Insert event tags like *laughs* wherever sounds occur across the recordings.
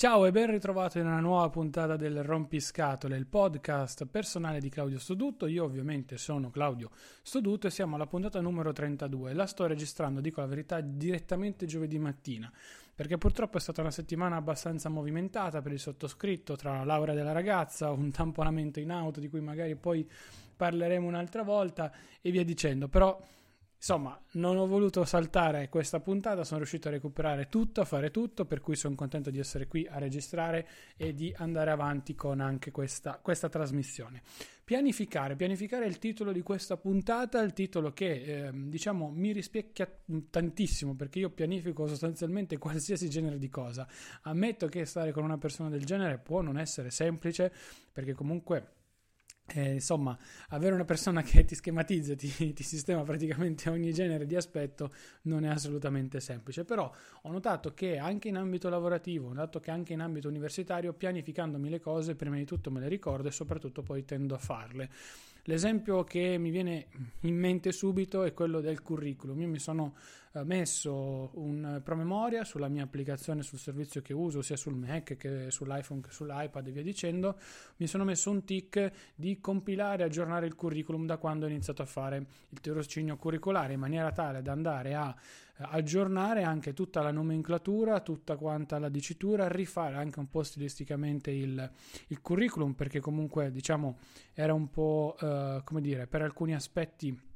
Ciao e ben ritrovato in una nuova puntata del Rompiscatole, il podcast personale di Claudio Stodutto. Io ovviamente sono Claudio Stodutto e siamo alla puntata numero 32. La sto registrando, dico la verità, direttamente giovedì mattina, perché purtroppo è stata una settimana abbastanza movimentata per il sottoscritto tra la laurea della ragazza, un tamponamento in auto di cui magari poi parleremo un'altra volta e via dicendo. Però Insomma, non ho voluto saltare questa puntata, sono riuscito a recuperare tutto, a fare tutto, per cui sono contento di essere qui a registrare e di andare avanti con anche questa, questa trasmissione. Pianificare, pianificare il titolo di questa puntata, il titolo che eh, diciamo mi rispecchia tantissimo perché io pianifico sostanzialmente qualsiasi genere di cosa. Ammetto che stare con una persona del genere può non essere semplice perché comunque eh, insomma, avere una persona che ti schematizza, ti, ti, sistema praticamente ogni genere di aspetto non è assolutamente semplice. Però ho notato che anche in ambito lavorativo, notato che anche in ambito universitario, pianificandomi le cose, prima di tutto me le ricordo e soprattutto poi tendo a farle. L'esempio che mi viene in mente subito è quello del curriculum. Io mi sono eh, messo un promemoria sulla mia applicazione, sul servizio che uso, sia sul Mac che sull'iPhone che sull'iPad e via dicendo. Mi sono messo un tick di compilare e aggiornare il curriculum da quando ho iniziato a fare il tirocinio curricolare in maniera tale da andare a aggiornare anche tutta la nomenclatura, tutta quanta la dicitura, rifare anche un po' stilisticamente il, il curriculum perché comunque diciamo era un po' eh, come dire per alcuni aspetti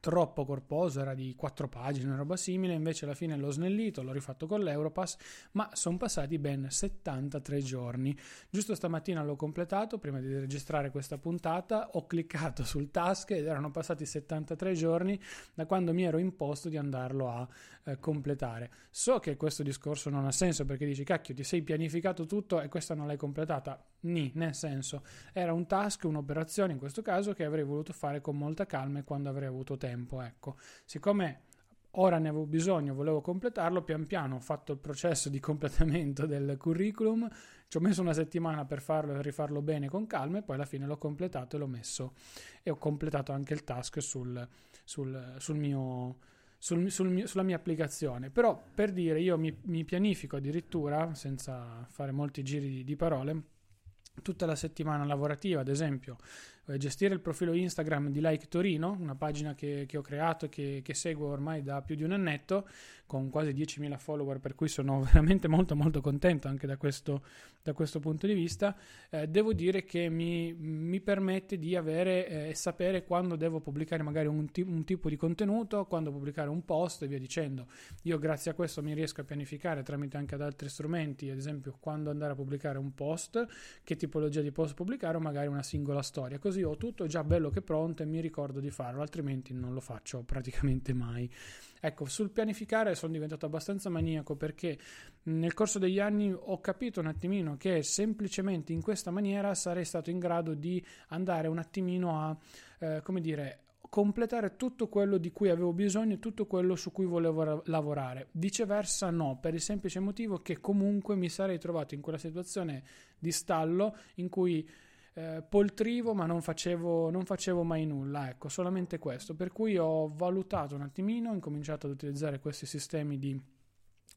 troppo corposo, era di quattro pagine, una roba simile, invece alla fine l'ho snellito, l'ho rifatto con l'Europass, ma sono passati ben 73 giorni. Giusto stamattina l'ho completato, prima di registrare questa puntata, ho cliccato sul task ed erano passati 73 giorni da quando mi ero imposto di andarlo a eh, completare. So che questo discorso non ha senso perché dici, cacchio, ti sei pianificato tutto e questa non l'hai completata. Ni, nel senso, era un task, un'operazione in questo caso che avrei voluto fare con molta calma e quando avrei avuto tempo, ecco. Siccome ora ne avevo bisogno, volevo completarlo, pian piano ho fatto il processo di completamento del curriculum, ci ho messo una settimana per farlo e rifarlo bene con calma e poi alla fine l'ho completato e l'ho messo e ho completato anche il task sul, sul, sul mio... Sul, sul mio, sulla mia applicazione. Però per dire, io mi, mi, pianifico addirittura, senza fare molti giri di, di parole, tutta la settimana lavorativa, ad esempio, gestire il profilo Instagram di Like Torino, una pagina che, che ho creato e che, che, seguo ormai da più di un annetto, con quasi 10.000 follower, per cui sono *laughs* veramente molto molto contento anche da questo, da questo punto di vista, eh, devo dire che mi, mi permette di avere e eh, sapere quando devo pubblicare magari un, t- un, tipo di contenuto, quando pubblicare un post e via dicendo. Io grazie a questo mi riesco a pianificare tramite anche ad altri strumenti, ad esempio quando andare a pubblicare un post, che tipologia di post pubblicare o magari una singola storia. Così così ho tutto già bello che pronto e mi ricordo di farlo, altrimenti non lo faccio praticamente mai. Ecco, sul pianificare sono diventato abbastanza maniaco perché nel corso degli anni ho capito un attimino che semplicemente in questa maniera sarei stato in grado di andare un attimino a, eh, come dire, completare tutto quello di cui avevo bisogno e tutto quello su cui volevo lavorare. Viceversa no, per il semplice motivo che comunque mi sarei trovato in quella situazione di stallo in cui eh, poltrivo ma non facevo, non facevo mai nulla, ecco, solamente questo. Per cui ho valutato un attimino, ho incominciato ad utilizzare questi sistemi di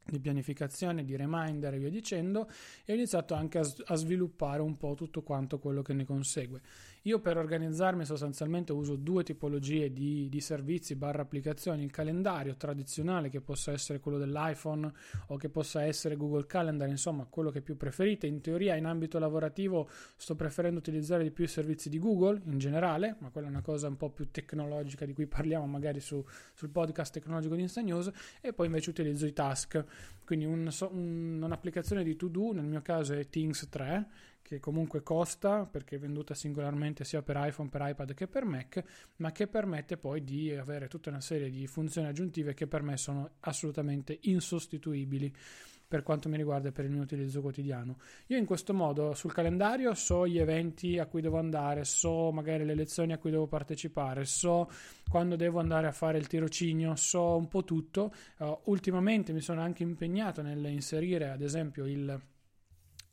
di pianificazione, di reminder e via dicendo e ho iniziato anche a, a, sviluppare un po' tutto quanto quello che ne consegue. Io per organizzarmi sostanzialmente uso due tipologie di, di servizi barra applicazioni, il calendario tradizionale che possa essere quello dell'iPhone o che possa essere Google Calendar, insomma quello che più preferite. In teoria in ambito lavorativo sto preferendo utilizzare di più i servizi di Google in generale, ma quella è una cosa un po' più tecnologica di cui parliamo magari su, sul podcast tecnologico di Insta News e poi invece utilizzo i task, quindi un, un, un'applicazione di to do, nel mio caso è Things 3 che comunque costa perché è venduta singolarmente sia per iPhone, per iPad che per Mac, ma che permette poi di avere tutta una serie di funzioni aggiuntive che per me sono assolutamente insostituibili per quanto mi riguarda per il mio utilizzo quotidiano. Io in questo modo sul calendario so gli eventi a cui devo andare, so magari le lezioni a cui devo partecipare, so quando devo andare a fare il tirocinio, so un po' tutto. Uh, ultimamente mi sono anche impegnato nell'inserire ad esempio il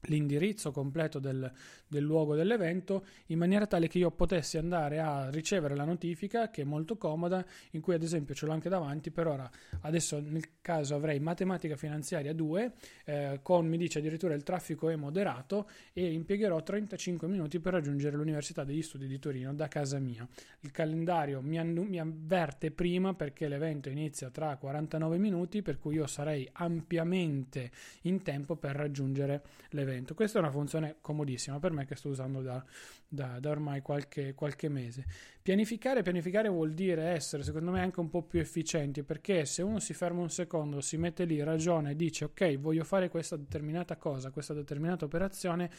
l'indirizzo completo del, del, luogo dell'evento in maniera tale che io potessi andare a ricevere la notifica che è molto comoda in cui ad esempio ce l'ho anche davanti per ora adesso nel caso avrei matematica finanziaria 2 eh, con mi dice addirittura il traffico è moderato e impiegherò 35 minuti per raggiungere l'università degli studi di Torino da casa mia. Il calendario mi, annu- mi avverte prima perché l'evento inizia tra 49 minuti per cui io sarei ampiamente in tempo per raggiungere l'evento evento. Questa è una funzione comodissima per me che sto usando da, da, da ormai qualche, qualche, mese. Pianificare, pianificare vuol dire essere secondo me anche un po' più efficienti perché se uno si ferma un secondo, si mette lì, ragiona e dice ok voglio fare questa determinata cosa, questa determinata operazione,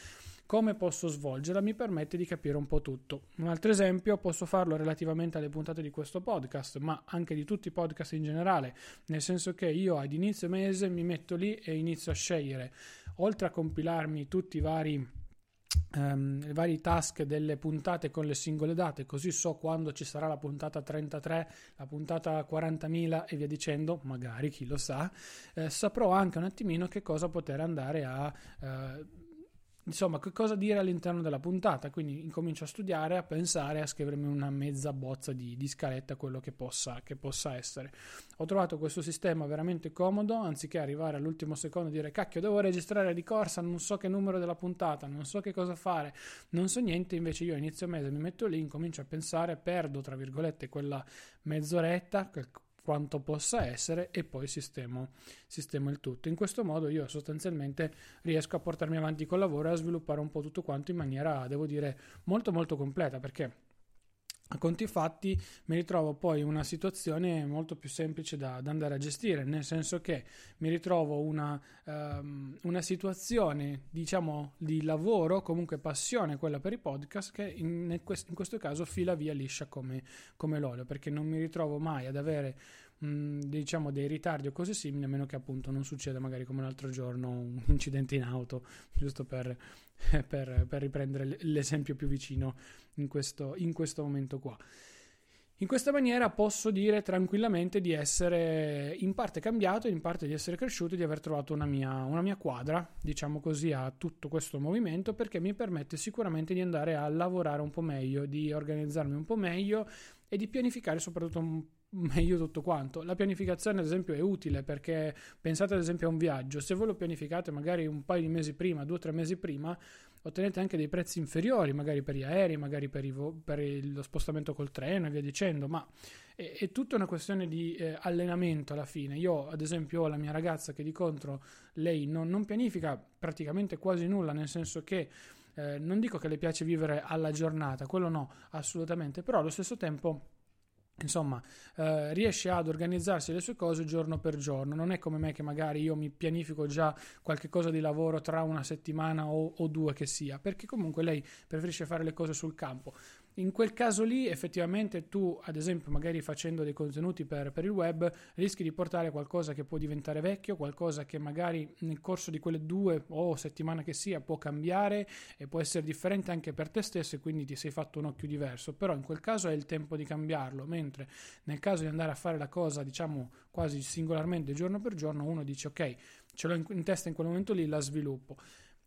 come posso svolgerla mi permette di capire un po' tutto. Un altro esempio posso farlo relativamente alle puntate di questo podcast, ma anche di tutti i podcast in generale, nel senso che io ad inizio mese mi metto lì e inizio a scegliere oltre a compilarmi tutti i vari Um, i vari task delle puntate con le singole date, così so quando ci sarà la puntata 33, la puntata 40.000 e via dicendo, magari chi lo sa, eh, saprò anche un attimino che cosa poter andare a eh, insomma, che cosa dire all'interno della puntata. Quindi incomincio a studiare, a pensare, a scrivermi una mezza bozza di, di scaletta, quello che possa, che possa, essere. Ho trovato questo sistema veramente comodo, anziché arrivare all'ultimo secondo e dire cacchio, devo registrare di corsa, non so che numero della puntata, non so che cosa fare, non so niente. Invece io inizio mese, mi metto lì, incomincio a pensare, perdo tra virgolette quella mezz'oretta, quanto possa essere e poi sistemo, sistemo il tutto. In questo modo io sostanzialmente riesco a portarmi avanti col lavoro e a sviluppare un po' tutto quanto in maniera, devo dire, molto molto completa perché a conti fatti mi ritrovo poi in una situazione molto più semplice da, da, andare a gestire, nel senso che mi ritrovo una, um, una situazione diciamo di lavoro, comunque passione quella per i podcast che in, in questo caso fila via liscia come, come l'olio, perché non mi ritrovo mai ad avere diciamo dei ritardi o cose simili, a meno che appunto non succeda magari come l'altro giorno un *laughs* incidente in auto, giusto per, per, per riprendere l'esempio più vicino in questo, in questo momento qua. In questa maniera posso dire tranquillamente di essere in parte cambiato, in parte di essere cresciuto e di aver trovato una mia, una mia, quadra, diciamo così, a tutto questo movimento perché mi permette sicuramente di andare a lavorare un po' meglio, di organizzarmi un po' meglio e di pianificare soprattutto un meglio tutto quanto. La pianificazione, ad esempio, è utile perché pensate ad esempio a un viaggio, se voi lo pianificate magari un paio di mesi prima, due o tre mesi prima, ottenete anche dei prezzi inferiori, magari per gli aerei, magari per, vo- per lo spostamento col treno e via dicendo, ma è, è tutta una questione di eh, allenamento alla fine. Io, ad esempio, ho la mia ragazza che di contro lei non, non pianifica praticamente quasi nulla, nel senso che eh, non dico che le piace vivere alla giornata, quello no, assolutamente, però allo stesso tempo Insomma, eh, riesce ad organizzarsi le sue cose giorno per giorno. Non è come me che magari io mi pianifico già qualche cosa di lavoro tra una settimana o, o due che sia, perché comunque lei preferisce fare le cose sul campo. In quel caso lì effettivamente tu, ad esempio, magari facendo dei contenuti per, per, il web, rischi di portare qualcosa che può diventare vecchio, qualcosa che magari nel corso di quelle due o settimane che sia può cambiare e può essere differente anche per te stesso e quindi ti sei fatto un occhio diverso. Però in quel caso è il tempo di cambiarlo, mentre nel caso di andare a fare la cosa, diciamo, quasi singolarmente giorno per giorno, uno dice ok, ce l'ho in, in testa in quel momento lì, la sviluppo.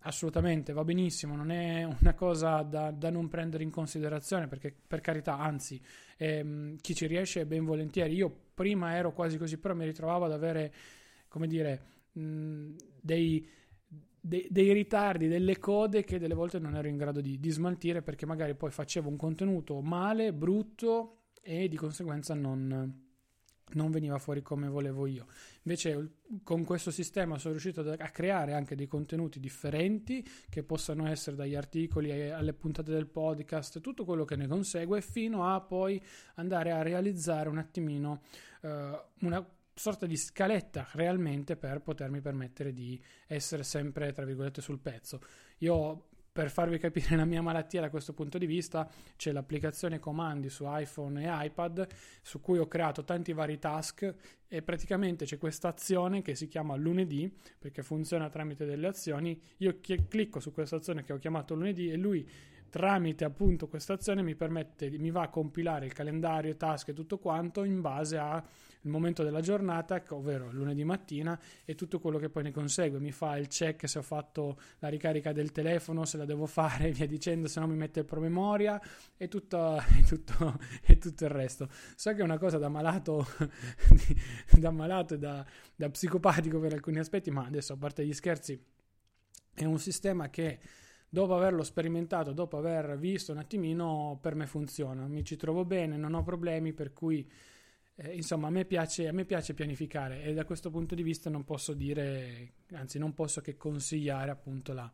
Assolutamente, va benissimo, non è una cosa da, da, non prendere in considerazione perché per carità, anzi, ehm, chi ci riesce è ben volentieri. Io prima ero quasi così, però mi ritrovavo ad avere, come dire, mh, dei, dei, dei, ritardi, delle code che delle volte non ero in grado di, di smaltire perché magari poi facevo un contenuto male, brutto e di conseguenza non non veniva fuori come volevo io. Invece con questo sistema sono riuscito a creare anche dei contenuti differenti che possano essere dagli articoli alle puntate del podcast, tutto quello che ne consegue, fino a poi andare a realizzare un attimino eh, una sorta di scaletta realmente per potermi permettere di essere sempre, tra virgolette, sul pezzo. Io per farvi capire la mia malattia da questo punto di vista, c'è l'applicazione comandi su iPhone e iPad su cui ho creato tanti vari task e praticamente c'è questa azione che si chiama lunedì perché funziona tramite delle azioni. Io clicco su questa azione che ho chiamato lunedì e lui tramite appunto questa azione mi permette, mi va a compilare il calendario, task e tutto quanto in base al momento della giornata, ovvero lunedì mattina e tutto quello che poi ne consegue. Mi fa il check se ho fatto la ricarica del telefono, se la devo fare *laughs* e via dicendo, se no mi mette il promemoria e tutto, *laughs* e tutto, e tutto il resto. So che è una cosa da malato, *laughs* da malato e da, da psicopatico per alcuni aspetti, ma adesso a parte gli scherzi è un sistema che dopo averlo sperimentato, dopo aver visto un attimino, per me funziona, mi ci trovo bene, non ho problemi, per cui eh, insomma a me, piace, a me piace pianificare e da questo punto di vista non posso dire, anzi non posso che consigliare appunto la,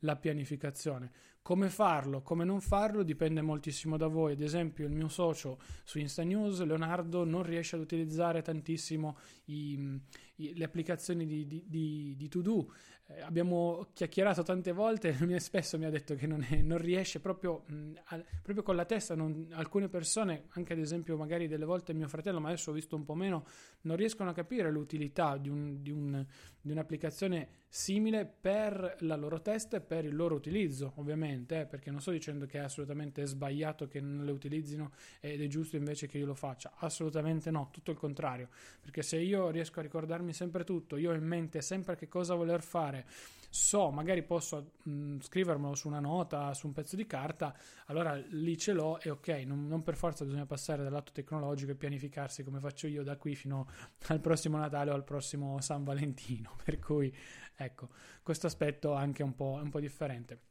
la pianificazione. Come farlo, come non farlo dipende moltissimo da voi. Ad esempio, il mio socio su Insta News, Leonardo, non riesce ad utilizzare tantissimo i, le applicazioni di, di, di, di to do eh, abbiamo chiacchierato tante volte, *laughs* spesso mi ha detto che non, è, non riesce proprio, mh, a, proprio, con la testa, non, alcune persone, anche ad esempio magari delle volte mio fratello, ma adesso ho visto un po' meno, non riescono a capire l'utilità di, un, un, un'applicazione simile per la loro testa e per il loro utilizzo, ovviamente, eh, perché non sto dicendo che è assolutamente sbagliato che non le utilizzino ed è giusto invece che io lo faccia, assolutamente no, tutto il contrario, perché se io riesco a ricordarmi sempre tutto, io ho in mente sempre che cosa voler fare, so, magari posso mh, scrivermelo su una nota, su un pezzo di carta, allora lì ce l'ho e ok, non, non, per forza bisogna passare dal lato tecnologico e pianificarsi come faccio io da qui fino al prossimo Natale o al prossimo San Valentino, *laughs* per cui ecco, questo aspetto anche un po', un po' differente.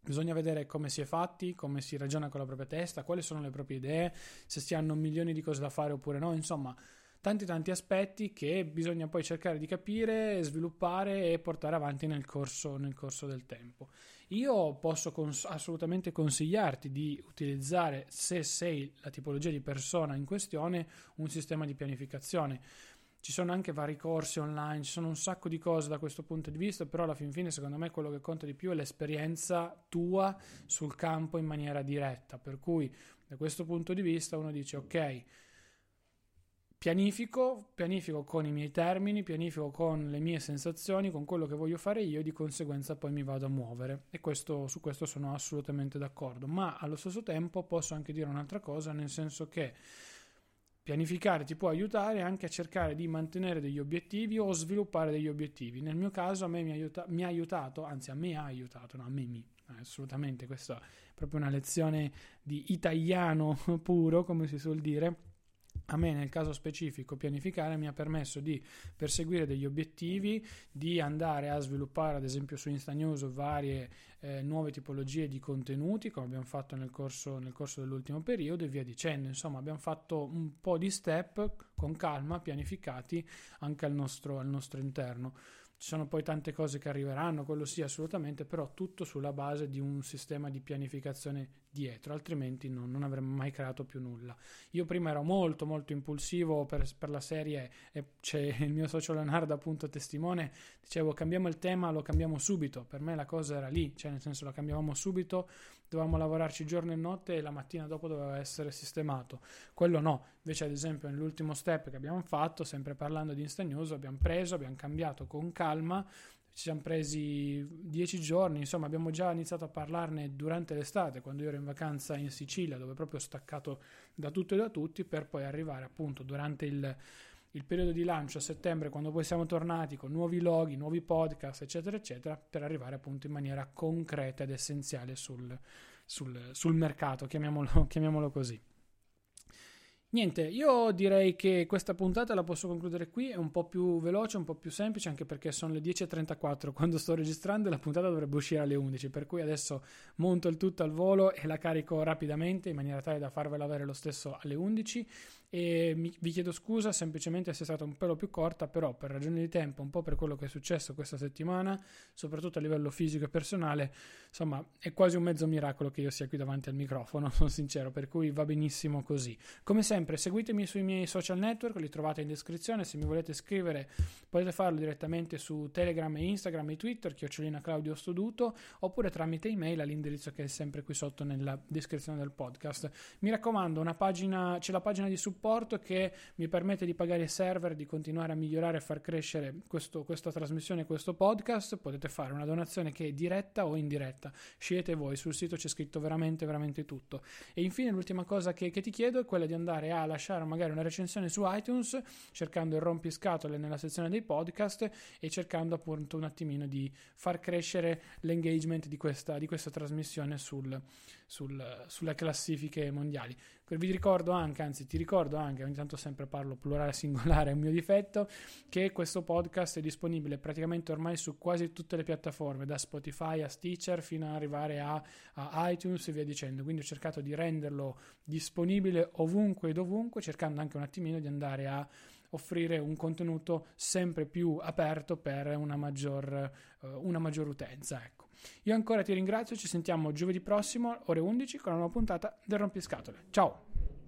Bisogna vedere come si è fatti, come si ragiona con la propria testa, quali sono le proprie idee, se si hanno milioni di cose da fare oppure no, insomma, tanti tanti aspetti che bisogna poi cercare di capire, sviluppare e portare avanti nel corso, nel corso del tempo. Io posso cons- assolutamente consigliarti di utilizzare, se sei la tipologia di persona in questione, un sistema di pianificazione. Ci sono anche vari corsi online, ci sono un sacco di cose da questo punto di vista, però alla fin fine secondo me quello che conta di più è l'esperienza tua sul campo in maniera diretta. Per cui da questo punto di vista uno dice ok, Pianifico, pianifico con i miei termini, pianifico con le mie sensazioni, con quello che voglio fare io e di conseguenza poi mi vado a muovere e questo, su questo sono assolutamente d'accordo, ma allo stesso tempo posso anche dire un'altra cosa, nel senso che pianificare ti può aiutare anche a cercare di mantenere degli obiettivi o sviluppare degli obiettivi. Nel mio caso a me mi aiuta- mi ha aiutato, anzi a me ha aiutato, no a me mi, assolutamente, questa è proprio una lezione di italiano *laughs* puro, come si suol dire a me nel caso specifico pianificare mi ha permesso di perseguire degli obiettivi, di andare a sviluppare ad esempio su Insta varie eh, nuove tipologie di contenuti come abbiamo fatto nel corso, nel corso dell'ultimo periodo e via dicendo. Insomma abbiamo fatto un po' di step con calma, pianificati anche al nostro, al nostro interno. Ci sono poi tante cose che arriveranno, quello sì assolutamente, però tutto sulla base di un sistema di pianificazione dietro, altrimenti non, non, avremmo mai creato più nulla. Io prima ero molto molto impulsivo per, per, la serie e c'è il mio socio Leonardo appunto testimone, dicevo cambiamo il tema, lo cambiamo subito, per me la cosa era lì, cioè nel senso lo cambiavamo subito, dovevamo lavorarci giorno e notte e la mattina dopo doveva essere sistemato. Quello no, invece ad esempio nell'ultimo step che abbiamo fatto, sempre parlando di Insta News, abbiamo preso, abbiamo cambiato con calma ci siamo presi dieci giorni, insomma abbiamo già iniziato a parlarne durante l'estate, quando io ero in vacanza in Sicilia, dove proprio ho staccato da tutto e da tutti, per poi arrivare appunto durante il, il periodo di lancio a settembre, quando poi siamo tornati con nuovi loghi, nuovi podcast, eccetera, eccetera, per arrivare appunto in maniera concreta ed essenziale sul, sul, sul mercato, chiamiamolo, *laughs* chiamiamolo così. Niente, io direi che questa puntata la posso concludere qui, è un po' più veloce, un po' più semplice, anche perché sono le 10.34 quando sto registrando e la puntata dovrebbe uscire alle 11, per cui adesso monto il tutto al volo e la carico rapidamente in maniera tale da farvela avere lo stesso alle 11 e mi, vi chiedo scusa semplicemente se è stata un pelo più corta, però per ragioni di tempo, un po' per quello che è successo questa settimana, soprattutto a livello fisico e personale, insomma è quasi un mezzo miracolo che io sia qui davanti al microfono, *laughs* sono sincero, per cui va benissimo così. Come sempre seguitemi sui miei social network, li trovate in descrizione, se mi volete scrivere potete farlo direttamente su Telegram e Instagram e Twitter, chiocciolina Claudio Stoduto, oppure tramite email all'indirizzo che è sempre qui sotto nella descrizione del podcast. Mi raccomando, una pagina, c'è la pagina di supporto supporto che mi permette di pagare i server, di continuare a migliorare e far crescere questo, questa trasmissione, questo podcast, potete fare una donazione che è diretta o indiretta. Scegliete voi, sul sito c'è scritto veramente, veramente tutto. E infine l'ultima cosa che, che ti chiedo è quella di andare a lasciare magari una recensione su iTunes, cercando il rompiscatole nella sezione dei podcast e cercando appunto un attimino di far crescere l'engagement di questa, di questa trasmissione sul, sul, sulle classifiche mondiali. Vi ricordo anche, anzi ti ricordo anche, ogni tanto sempre parlo plurale *laughs* singolare, è un mio difetto, che questo podcast è disponibile praticamente ormai su quasi tutte le piattaforme, da Spotify a Stitcher fino ad arrivare a, a iTunes e via dicendo. Quindi ho cercato di renderlo disponibile ovunque e dovunque, cercando anche un attimino di andare a offrire un contenuto sempre più aperto per una maggior, uh, una maggior utenza. Ecco. Io ancora ti ringrazio, ci sentiamo giovedì prossimo, ore 11, con una nuova puntata del Rompiscatole. Ciao!